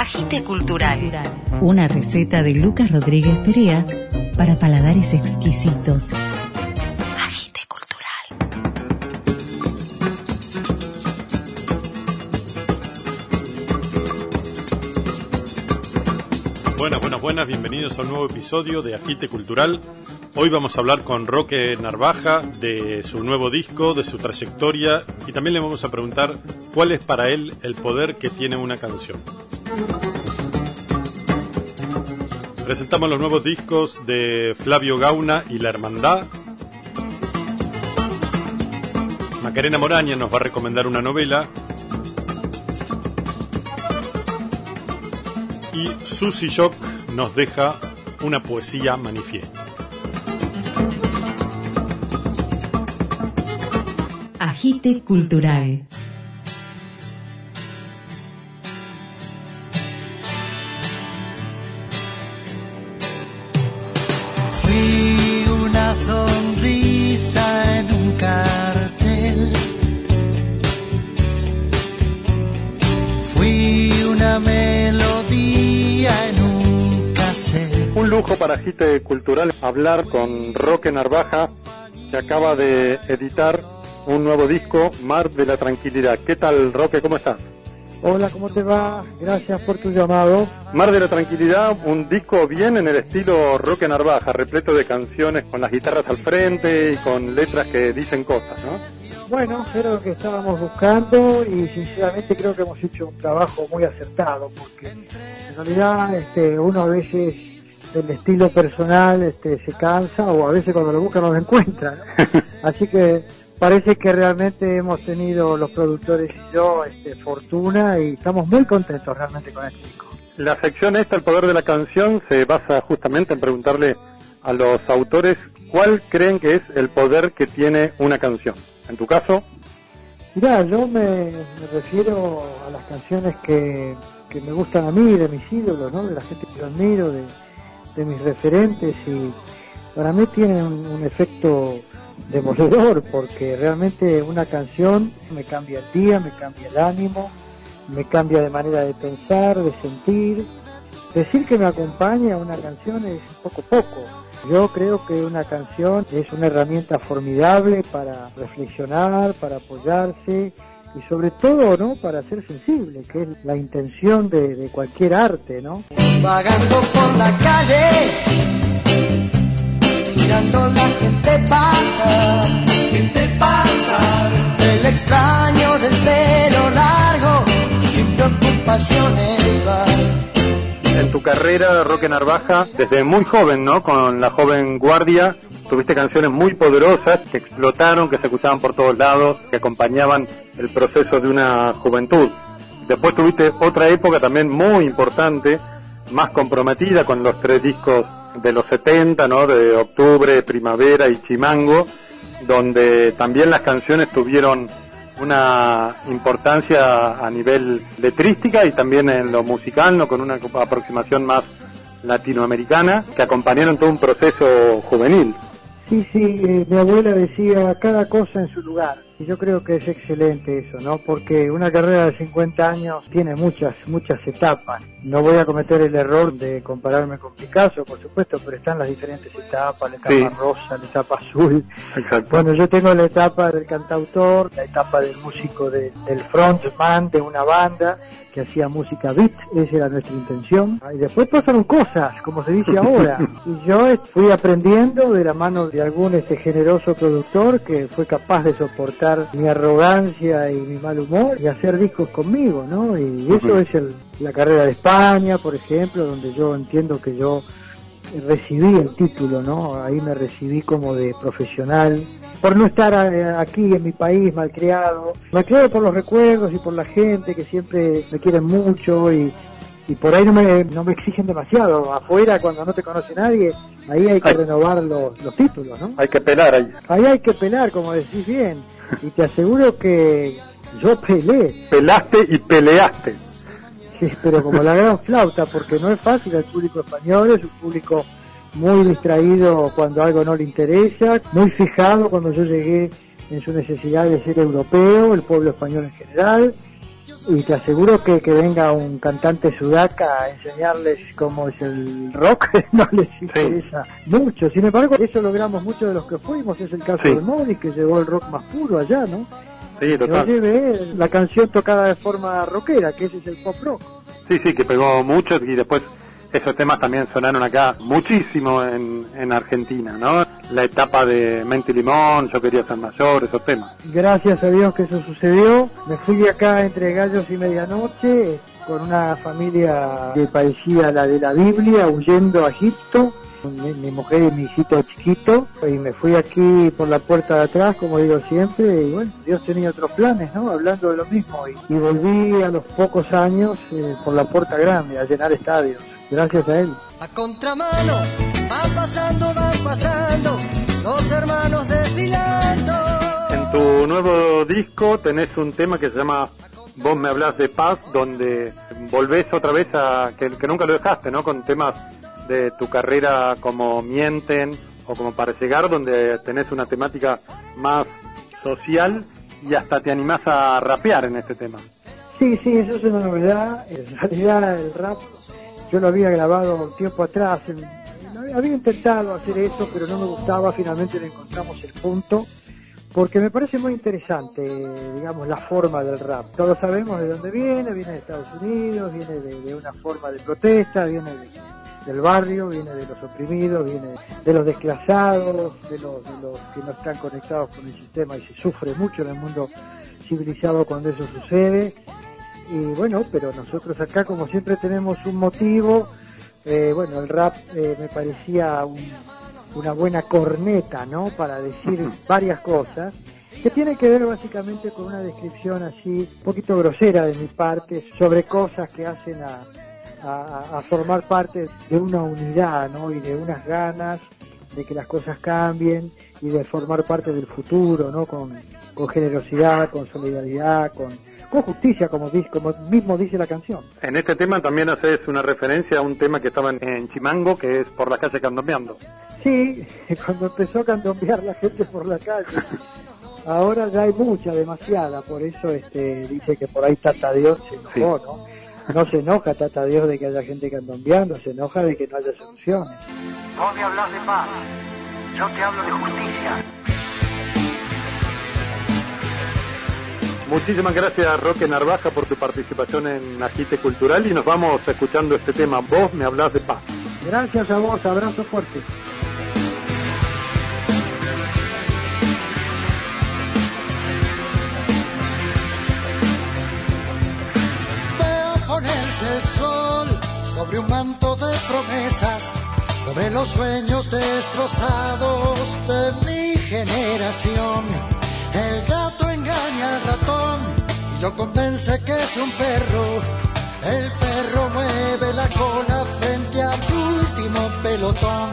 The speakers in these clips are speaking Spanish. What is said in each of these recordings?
Agite Cultural. Una receta de Lucas Rodríguez Perea para paladares exquisitos. Agite Cultural. Buenas, buenas, buenas, bienvenidos a un nuevo episodio de Agite Cultural. Hoy vamos a hablar con Roque Narvaja de su nuevo disco, de su trayectoria y también le vamos a preguntar cuál es para él el poder que tiene una canción. Presentamos los nuevos discos de Flavio Gauna y La Hermandad. Macarena Moraña nos va a recomendar una novela. Y Susy Jock nos deja una poesía manifiesta. Agite Cultural. Fui una sonrisa en un cartel. Fui una melodía en un cassette. Un lujo para Agite Cultural hablar con Roque Narvaja, que acaba de editar un nuevo disco, Mar de la Tranquilidad. ¿Qué tal, Roque? ¿Cómo estás? Hola, ¿cómo te va? Gracias por tu llamado. Mar de la Tranquilidad, un disco bien en el estilo Roque Narvaja, repleto de canciones con las guitarras al frente y con letras que dicen cosas, ¿no? Bueno, era lo que estábamos buscando y sinceramente creo que hemos hecho un trabajo muy acertado porque en realidad este, uno a veces del estilo personal este, se cansa o a veces cuando lo busca no lo encuentra. ¿no? Así que parece que realmente hemos tenido los productores y yo este, fortuna y estamos muy contentos realmente con este disco. La sección esta, El Poder de la Canción, se basa justamente en preguntarle a los autores cuál creen que es el poder que tiene una canción. En tu caso, Mirá, yo me, me refiero a las canciones que, que me gustan a mí, de mis ídolos, ¿no? de la gente que yo admiro, de, de mis referentes y para mí tienen un, un efecto demoledor porque realmente una canción me cambia el día, me cambia el ánimo, me cambia de manera de pensar, de sentir. Decir que me acompaña una canción es poco poco. Yo creo que una canción es una herramienta formidable para reflexionar, para apoyarse y sobre todo, ¿no? Para ser sensible, que es la intención de, de cualquier arte, ¿no? Vagando por la calle, en tu carrera, Roque Narvaja, desde muy joven, ¿no? Con la joven guardia, tuviste canciones muy poderosas que explotaron, que se escuchaban por todos lados, que acompañaban el proceso de una juventud. Después tuviste otra época también muy importante, más comprometida con los tres discos de los 70, ¿no? De Octubre, Primavera y Chimango, donde también las canciones tuvieron una importancia a nivel letrística y también en lo musical, ¿no? Con una aproximación más latinoamericana, que acompañaron todo un proceso juvenil. Sí, sí, eh, mi abuela decía cada cosa en su lugar. Y yo creo que es excelente eso, ¿no? Porque una carrera de 50 años tiene muchas, muchas etapas. No voy a cometer el error de compararme con Picasso, por supuesto, pero están las diferentes etapas, la etapa Sí. rosa, la etapa azul. Exacto. Bueno, yo tengo la etapa del cantautor, la etapa del músico, de- del frontman de una banda que hacía música beat, esa era nuestra intención. Y después pasaron cosas, como se dice ahora. y yo fui aprendiendo de la mano de algún este generoso productor que fue capaz de soportar mi arrogancia y mi mal humor y hacer discos conmigo, ¿no? Y eso es el- la carrera de España, por ejemplo, donde yo entiendo que yo recibí el título, ¿no? Ahí me recibí como de profesional. Por no estar eh, aquí en mi país malcriado, malcriado por los recuerdos y por la gente que siempre me quieren mucho y, y por ahí no me, no me exigen demasiado. Afuera, cuando no te conoce nadie, ahí hay que Ay. renovar los, los títulos, ¿no? Hay que pelar ahí. Ahí hay que pelar, como decís bien. Y te aseguro que yo peleé. Pelaste y peleaste. Sí, pero como la gran flauta, porque no es fácil el público español, es un público muy distraído cuando algo no le interesa, muy fijado cuando yo llegué en su necesidad de ser europeo, el pueblo español en general, y te aseguro que que venga un cantante sudaca a enseñarles cómo es el rock no les interesa mucho. Sin embargo, eso logramos muchos de los que fuimos. Es el caso Sí. de Morris que llevó el rock más puro allá, ¿no? Sí, total. llevé la canción tocada de forma rockera, que ese es el pop rock. Sí, sí, que pegó mucho y después esos temas también sonaron acá muchísimo en, en Argentina, ¿no? La etapa de Mente y Limón, Yo quería ser mayor, esos temas. Gracias a Dios que eso sucedió. Me fui de acá entre gallos y medianoche con una familia que parecía la de la Biblia, huyendo a Egipto. Mi, mi mujer y mi hijito chiquito. Y me fui aquí por la puerta de atrás, como digo siempre. Y bueno, Dios tenía otros planes, ¿no? Hablando de lo mismo. Y, y volví a los pocos años eh, por la puerta grande a llenar estadios. Gracias a él. A contramano, van pasando, van pasando, dos hermanos desfilando. En tu nuevo disco tenés un tema que se llama Vos me hablas de paz, donde volvés otra vez a que, que nunca lo dejaste, ¿no? Con temas de tu carrera como Mienten o como Para Llegar, donde tenés una temática más social y hasta te animás a rapear en este tema. Sí, sí, eso es una novedad. En realidad el rap yo lo había grabado un tiempo atrás. había intentado hacer eso, pero no me gustaba. Finalmente le encontramos el punto. Porque me parece muy interesante, digamos, la forma del rap. Todos sabemos de dónde viene, viene de Estados Unidos, viene de, de una forma de protesta, viene de- del barrio, viene de los oprimidos, viene de los desclasados, de los, de los que no están conectados con el sistema y se sufre mucho en el mundo civilizado cuando eso sucede. Y bueno, pero nosotros acá como siempre tenemos un motivo, eh, bueno, el rap eh, me parecía un- una buena corneta, ¿no? Para decir varias cosas, que tiene que ver básicamente con una descripción así, un poquito grosera de mi parte, sobre cosas que hacen a, a- a formar parte de una unidad, ¿no? Y de unas ganas de que las cosas cambien y de formar parte del futuro, ¿no? Con, con generosidad, con solidaridad, con, con justicia, como, dice, como mismo dice la canción. En este tema también haces una referencia a un tema que estaba en- en Chimango, que es Por la calle candombeando. Sí, cuando empezó a candombear la gente por la calle. Ahora ya hay mucha, demasiada, por eso este dice que por ahí Tata Dios se enojó, ¿no? No se enoja Tata Dios de que haya gente candombeando, se enoja de que no haya soluciones. Vos me hablas de paz, yo te hablo de justicia. Muchísimas gracias Roque Narvaja por tu participación en Agite Cultural y nos vamos escuchando este tema. Vos me hablas de paz. Gracias a vos, abrazo fuerte. Sobre un manto de promesas, sobre los sueños destrozados de mi generación. El gato engaña al ratón y lo convence que es un perro. El perro mueve la cola frente al último pelotón.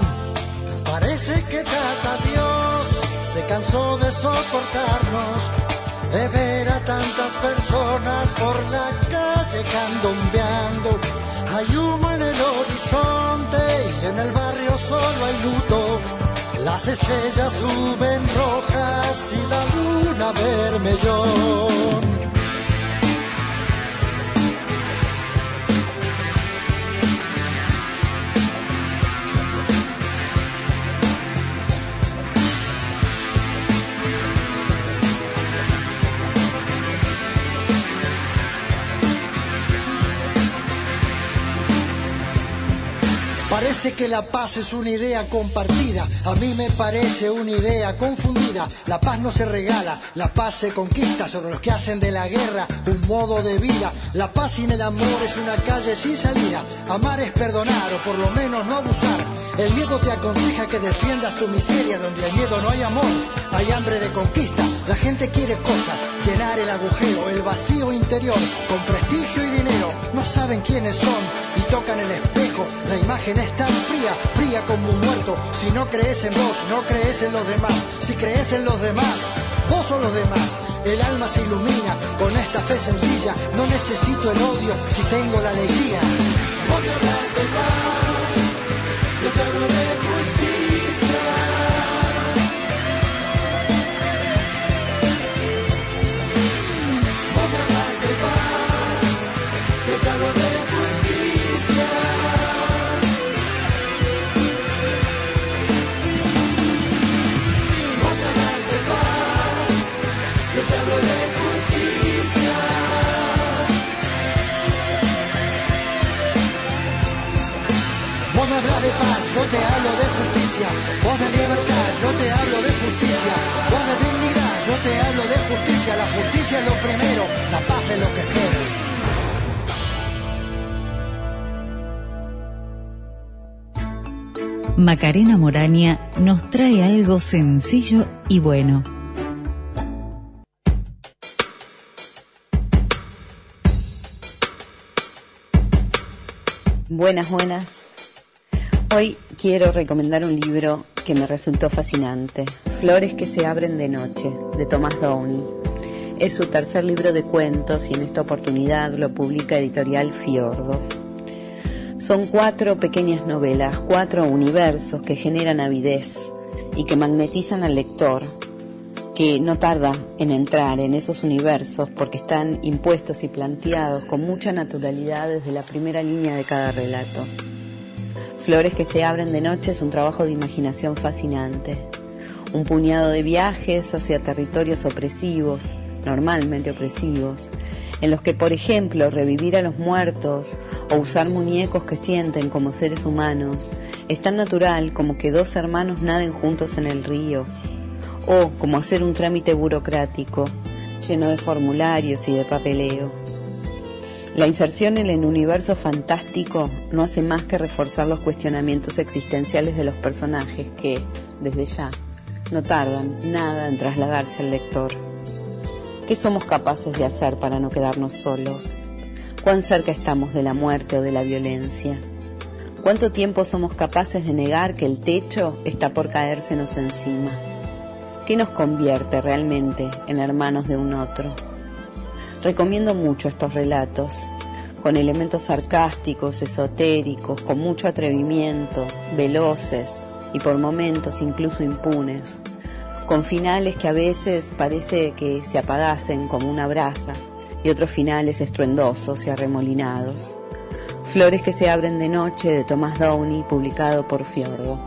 Parece que Tata Dios se cansó de soportarnos, de ver a tantas personas por la calle candombeando. Hay humo en el horizonte y en el barrio solo hay luto. Las estrellas suben rojas y la luna vermellón. Que la paz es una idea compartida, a mí me parece una idea confundida. La paz no se regala, la paz se conquista sobre los que hacen de la guerra un modo de vida. La paz sin el amor es una calle sin salida. Amar es perdonar o por lo menos no abusar. El miedo te aconseja que defiendas tu miseria, donde hay miedo no hay amor, hay hambre de conquista. La gente quiere cosas, llenar el agujero, el vacío interior, con prestigio y dinero. Saben quiénes son y tocan el espejo. La imagen es tan fría, fría como un muerto. Si no crees en vos, no crees en los demás. Si crees en los demás, vos o los demás. El alma se ilumina con esta fe sencilla. No necesito el odio si tengo la alegría. Paz, yo te hablo de justicia. Vos de libertad, yo te hablo de justicia. Vos de dignidad, yo te hablo de justicia. La justicia es lo primero, la paz es lo que espero. Macarena Moraña nos trae algo sencillo y bueno. Buenas, buenas. Hoy quiero recomendar un libro que me resultó fascinante, Flores que se abren de noche, de Thomas Downey. Es su tercer libro de cuentos y en esta oportunidad lo publica editorial Fiordo. Son cuatro pequeñas novelas, cuatro universos que generan avidez y que magnetizan al lector, que no tarda en entrar en esos universos porque están impuestos y planteados con mucha naturalidad desde la primera línea de cada relato. Flores que se abren de noche es un trabajo de imaginación fascinante. Un puñado de viajes hacia territorios opresivos, normalmente opresivos, en los que, por ejemplo, revivir a los muertos o usar muñecos que sienten como seres humanos es tan natural como que dos hermanos naden juntos en el río, o como hacer un trámite burocrático lleno de formularios y de papeleo. La inserción en el universo fantástico no hace más que reforzar los cuestionamientos existenciales de los personajes que, desde ya, no tardan nada en trasladarse al lector. ¿Qué somos capaces de hacer para no quedarnos solos? ¿Cuán cerca estamos de la muerte o de la violencia? ¿Cuánto tiempo somos capaces de negar que el techo está por caérsenos encima? ¿Qué nos convierte realmente en hermanos de un otro? Recomiendo mucho estos relatos, con elementos sarcásticos, esotéricos, con mucho atrevimiento, veloces y por momentos incluso impunes, con finales que a veces parece que se apagasen como una brasa y otros finales estruendosos y arremolinados. Flores que se abren de noche de Thomas Downey, publicado por Fiordo.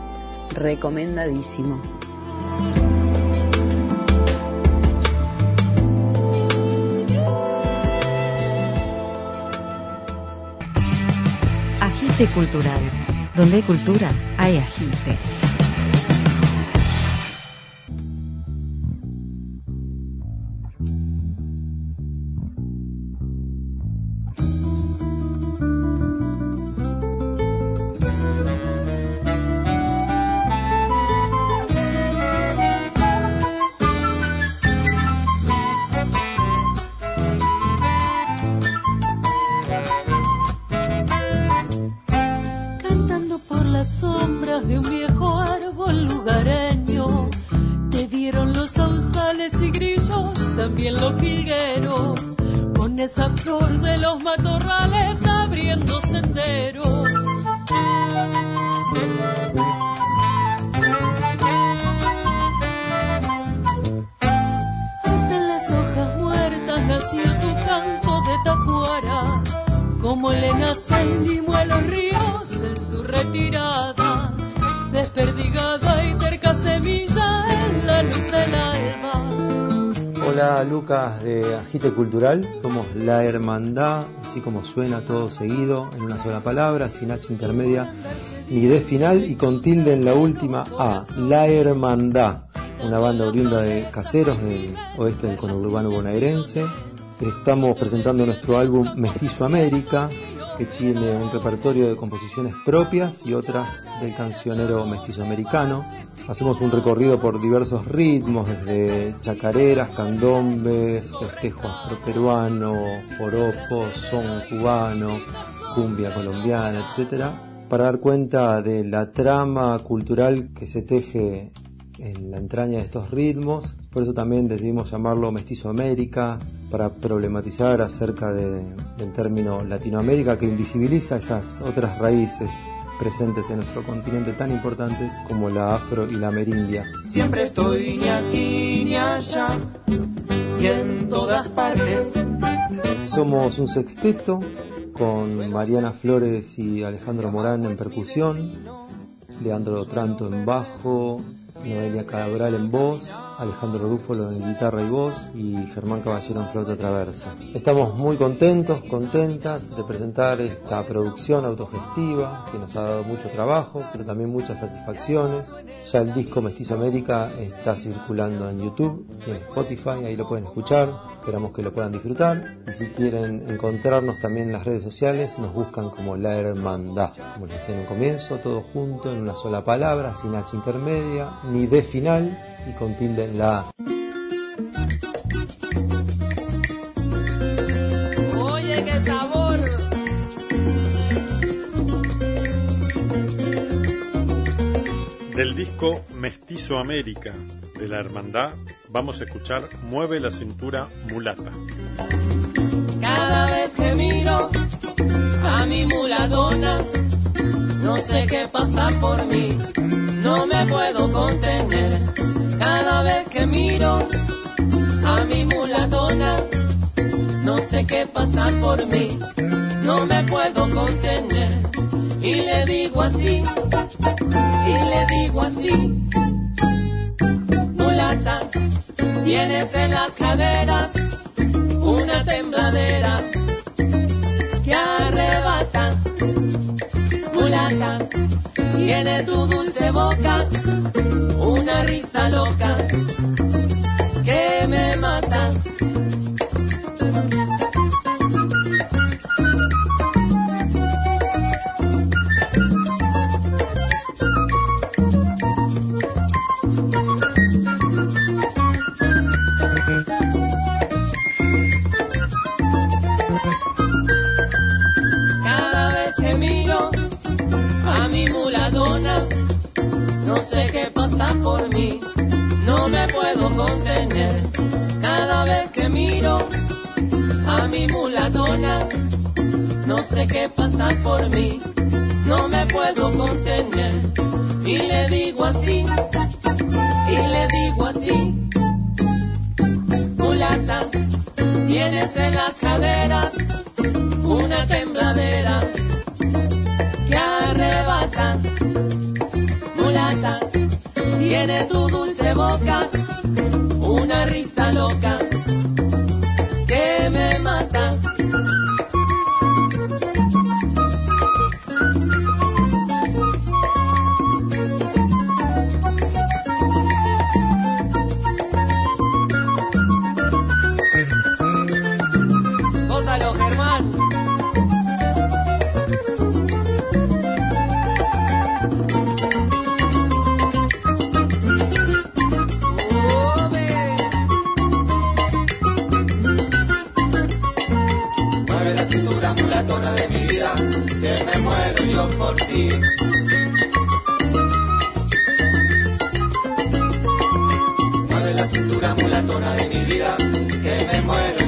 Recomendadísimo. Cultural. Donde hay cultura, hay agite. Con esa flor de los matorrales abriendo senderos. Hasta en las hojas muertas nació tu canto de tapuara, como le nacen limo a los ríos en su retirada, desperdigada y terca semilla en la luz del alba. Hola Lucas de Agite Cultural, somos La Hermandad, así como suena todo seguido, en una sola palabra, sin H intermedia ni D final y con tilde en la última A, La Hermandad, una banda oriunda de caseros del oeste del conurbano bonaerense. Estamos presentando nuestro álbum Mestizo América, que tiene un repertorio de composiciones propias y otras del cancionero mestizo americano. Hacemos un recorrido por diversos ritmos, desde chacareras, candombes, festejo afroperuano, joropo, son cubano, cumbia colombiana, etcétera, para dar cuenta de la trama cultural que se teje en la entraña de estos ritmos. Por eso también decidimos llamarlo Mestizo América, para problematizar acerca de- del término Latinoamérica que invisibiliza esas otras raíces presentes en nuestro continente tan importantes como la afro y la amerindia. Siempre estoy ni aquí ni allá y en todas partes. Somos un sexteto con Mariana Flores y Alejandro Morán en percusión, Leandro Tranto en bajo, Noelia Cabral en voz, Alejandro Rúfolo en guitarra y voz y Germán Caballero en flauta traversa. Estamos muy contentos, contentas de presentar esta producción autogestiva que nos ha dado mucho trabajo, pero también muchas satisfacciones. Ya el disco Mestizo América está circulando en YouTube y en Spotify, ahí lo pueden escuchar. Esperamos que lo puedan disfrutar. Y si quieren encontrarnos también en las redes sociales, nos buscan como La Hermandad. Como les decía en un comienzo, todo junto en una sola palabra, sin H intermedia, ni D final y con tilde en la A. Oye, qué sabor. Del disco Mestizo América de la Hermandad vamos a escuchar Mueve la cintura mulata. Cada vez que miro a mi muladona, no sé qué pasa por mí, no me puedo contener. Cada vez que miro a mi muladona, no sé qué pasa por mí, no me puedo contener. Y le digo así, y le digo así, mulata, tienes en las caderas una tembladera que arrebata. Mulata, tiene tu dulce boca una risa loca no me puedo contener. Cada vez que miro a mi muladona, no sé qué pasa por mí, no me puedo contener. Y le digo así, y le digo así, mulata, tienes en las caderas una tembladera que arrebata. Mulata, tiene tu dulce boca una risa loca Cintura mulatona de mi vida, que me muero yo por ti. Mueve la cintura mulatona de mi vida, que me muero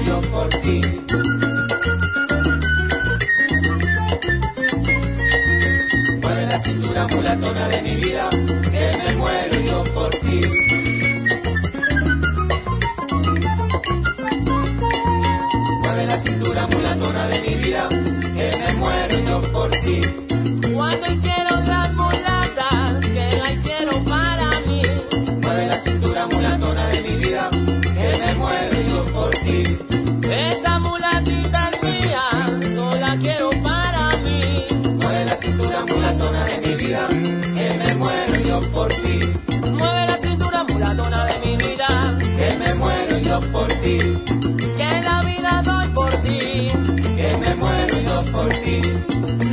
por ti. que la vida doy por ti. Que me muero yo por ti.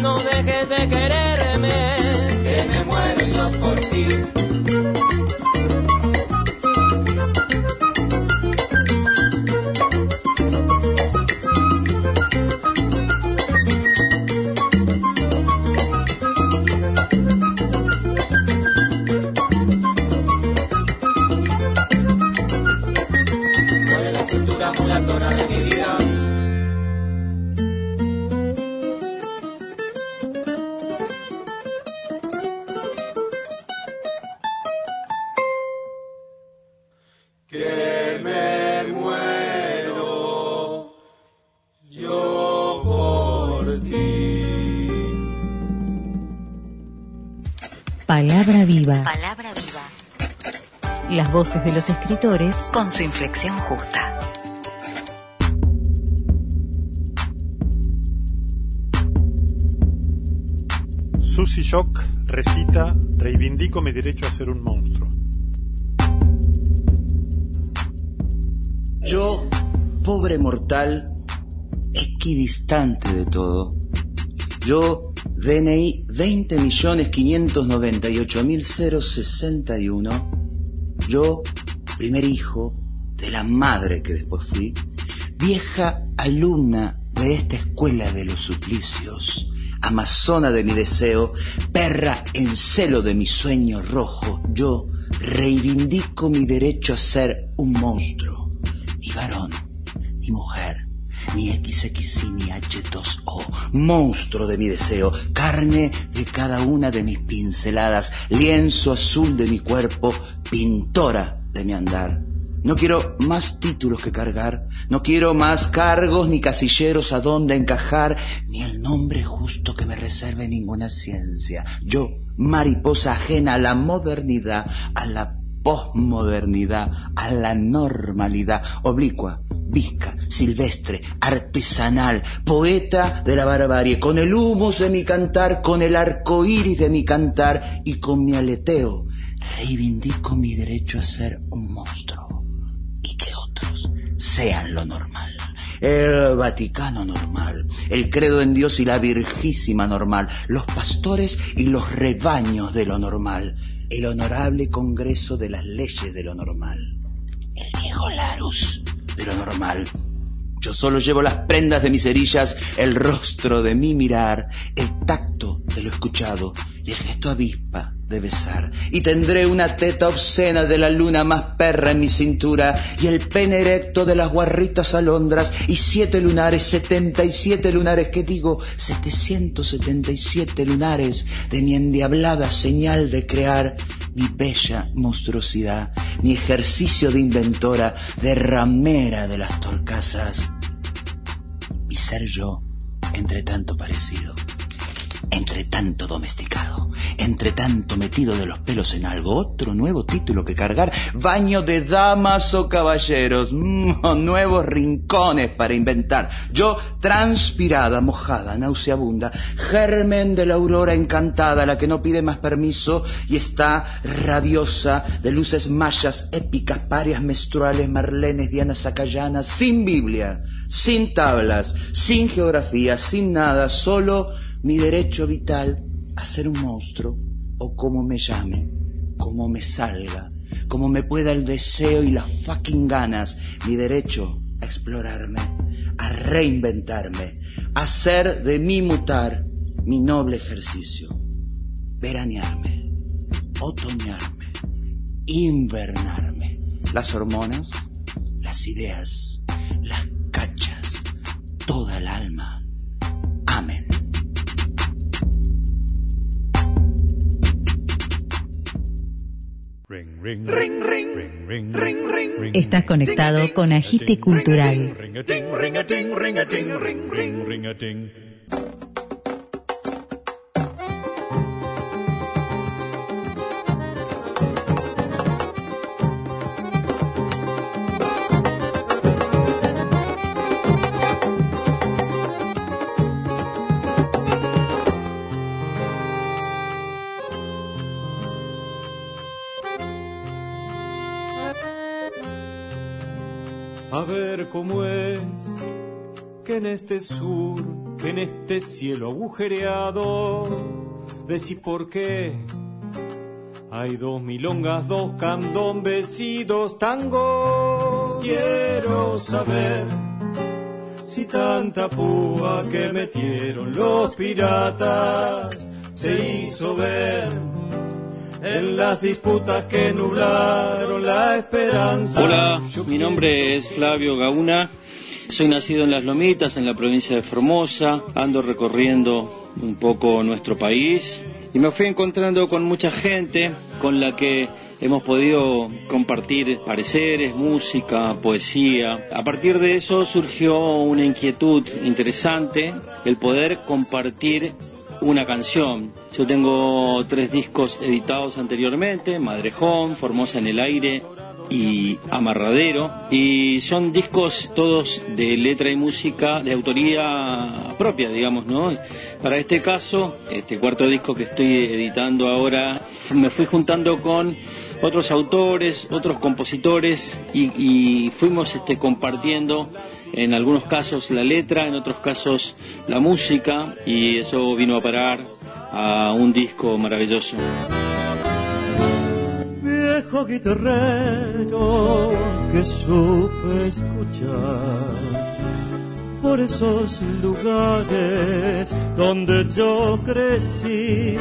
No dejes de quererme. Voces de los escritores Con su inflexión justa. Susy Shock recita Reivindico mi derecho a ser un monstruo. Yo, pobre mortal, equidistante de todo. Yo, DNI 20.598.061. Yo, primer hijo de la madre que después fui, vieja alumna de esta escuela de los suplicios, amazona de mi deseo, perra en celo de mi sueño rojo, yo reivindico mi derecho a ser un monstruo, ni varón, ni mujer, ni XX ni H2O, monstruo de mi deseo, carne de cada una de mis pinceladas, lienzo azul de mi cuerpo, pintora de mi andar. No quiero más títulos que cargar, no quiero más cargos ni casilleros a donde encajar, ni el nombre justo que me reserve ninguna ciencia. Yo, mariposa ajena a la modernidad, a la posmodernidad, a la normalidad, oblicua, visca, silvestre, artesanal, poeta de la barbarie, con el humus de mi cantar, con el arco iris de mi cantar y con mi aleteo, reivindico mi derecho a ser un monstruo y que otros sean lo normal. El Vaticano normal, el credo en Dios y la Virgísima normal, los pastores y los rebaños de lo normal, el honorable Congreso de las leyes de lo normal, el viejo Larus de lo normal. Yo solo llevo las prendas de mis cerillas, el rostro de mi mirar, el tacto de lo escuchado y el gesto avispa de besar. Y tendré una teta obscena de la luna más perra en mi cintura y el pene erecto de las guarritas alondras y siete lunares, setenta y siete lunares, que digo, setecientos setenta y siete lunares de mi endiablada señal de crear mi bella monstruosidad, mi ejercicio de inventora, de ramera de las torcasas, mi ser yo, entre tanto parecido entre tanto domesticado, entre tanto metido de los pelos en algo, otro nuevo título que cargar, baño de damas o caballeros, mm, nuevos rincones para inventar. Yo, transpirada, mojada, nauseabunda, germen de la aurora encantada, la que no pide más permiso y está radiosa de luces mayas, épicas, parias menstruales, marlenes, dianas sacayanas, sin Biblia, sin tablas, sin geografía, sin nada, solo mi derecho vital a ser un monstruo o como me llame, como me salga, como me pueda el deseo y las fucking ganas, mi derecho a explorarme, a reinventarme, a hacer de mí mutar mi noble ejercicio, veranearme, otoñarme, invernarme, las hormonas, las ideas, las cachas, toda el alma. Estás conectado con Agite Cultural. A ver cómo es que en este sur, que en este cielo agujereado, decís por qué. Hay dos milongas, dos candombes y dos tangos. Quiero saber si tanta púa que metieron los piratas se hizo ver en las disputas que nublaron la esperanza. Hola, mi nombre es Flavio Gauna. Soy nacido en Las Lomitas, en la provincia de Formosa. Ando recorriendo un poco nuestro país y me fui encontrando con mucha gente con la que hemos podido compartir pareceres, música, poesía. A partir de eso surgió una inquietud interesante, el poder compartir una canción. Yo tengo tres discos editados anteriormente, Madrejón, Formosa en el aire y Amarradero. Y son discos todos de letra y música de autoría propia, digamos, ¿no? Para este caso, este cuarto disco que estoy editando ahora, me fui juntando con otros autores, otros compositores y, fuimos este, compartiendo en algunos casos la letra, en otros casos la música y eso vino a parar a un disco maravilloso. Viejo guitarrero que supe escuchar por esos lugares donde yo crecí.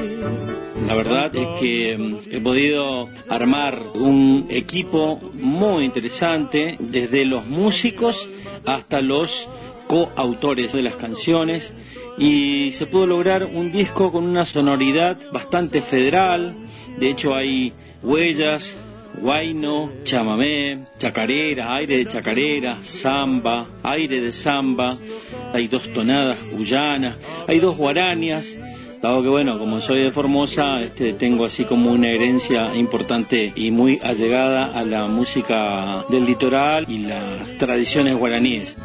La verdad es que mm, he podido armar un equipo muy interesante, desde los músicos hasta los coautores de las canciones, y se pudo lograr un disco con una sonoridad bastante federal. De hecho, hay huellas guayno, chamamé, chacarera, aire de chacarera, samba, aire de samba, hay dos tonadas cuyanas, hay dos guarañas, dado que bueno, como soy de Formosa, este, tengo así como una herencia importante y muy allegada a la música del litoral y las tradiciones guaraníes.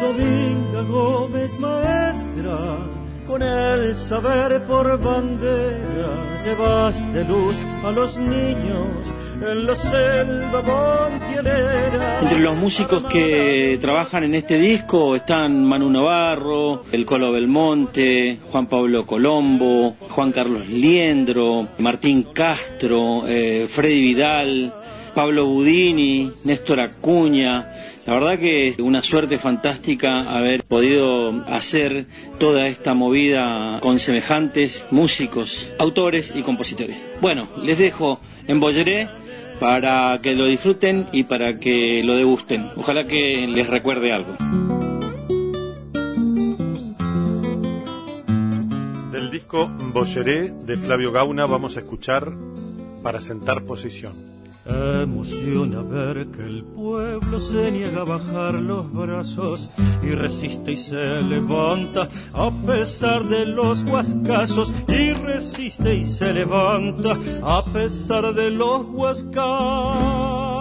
Dominga Gómez, maestra con el saber por bandera llevaste luz a los niños Entre los músicos que trabajan en este disco están Manu Navarro, El Colo Belmonte, Juan Pablo Colombo, Juan Carlos Liendro, Martín Castro, eh, Freddy Vidal, Pablo Budini, Néstor Acuña, la verdad que una suerte fantástica haber podido hacer toda esta movida con semejantes músicos, autores y compositores. Bueno, les dejo en Bolleré para que lo disfruten y para que lo degusten. Ojalá que les recuerde algo. Del disco Bolleré de Flavio Gauna vamos a escuchar Para sentar posición. Emociona ver que el pueblo se niega a bajar los brazos y resiste y se levanta a pesar de los huascazos y resiste y se levanta a pesar de los huascazos.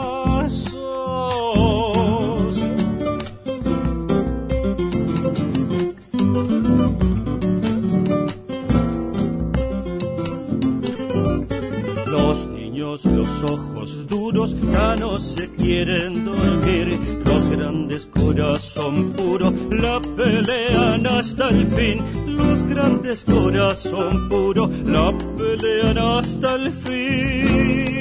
Los ojos duros ya no se quieren dormir, los grandes corazón puro la pelean hasta el fin, los grandes corazón puro la pelean hasta el fin.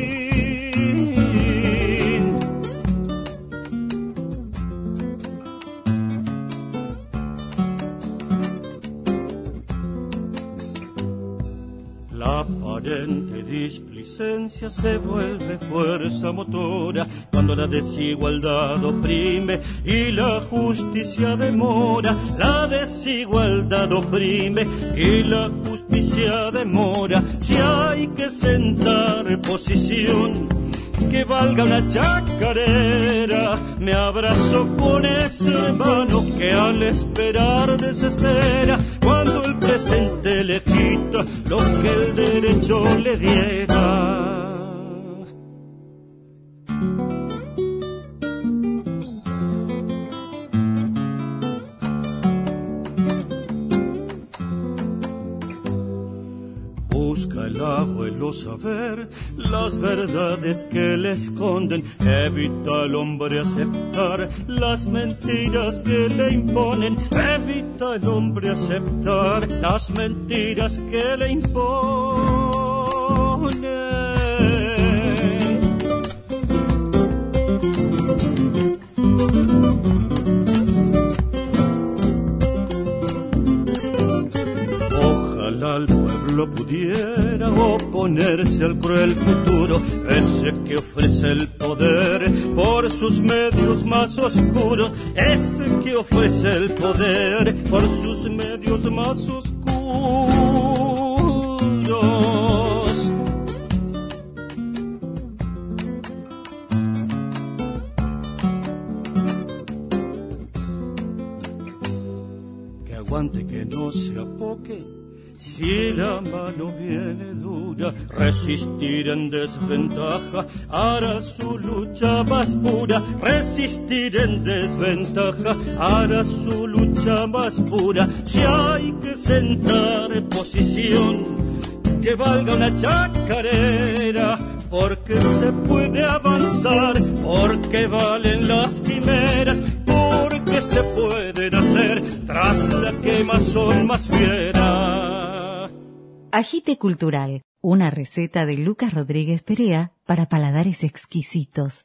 Displicencia se vuelve fuerza motora cuando la desigualdad oprime y la justicia demora. La desigualdad oprime y la justicia demora. Si hay que sentar posición que valga una chacarera. Me abrazo con ese hermano que al esperar desespera cuando el presente le quita lo que el derecho le diera. Saber las verdades que le esconden. Evita al hombre aceptar las mentiras que le imponen. Evita al hombre aceptar las mentiras que le imponen. Al pueblo pudiera oponerse al cruel futuro, ese que ofrece el poder por sus medios más oscuros, ese que ofrece el poder por sus medios más oscuros. Que aguante que no se apoque. Si la mano viene dura, resistir en desventaja hará su lucha más pura. Resistir en desventaja hará su lucha más pura. Si hay que sentar posición que valga una chacarera, porque se puede avanzar, porque valen las quimeras, porque se pueden hacer tras la quema son más fieras. Agite Cultural, una receta de Lucas Rodríguez Perea para paladares exquisitos.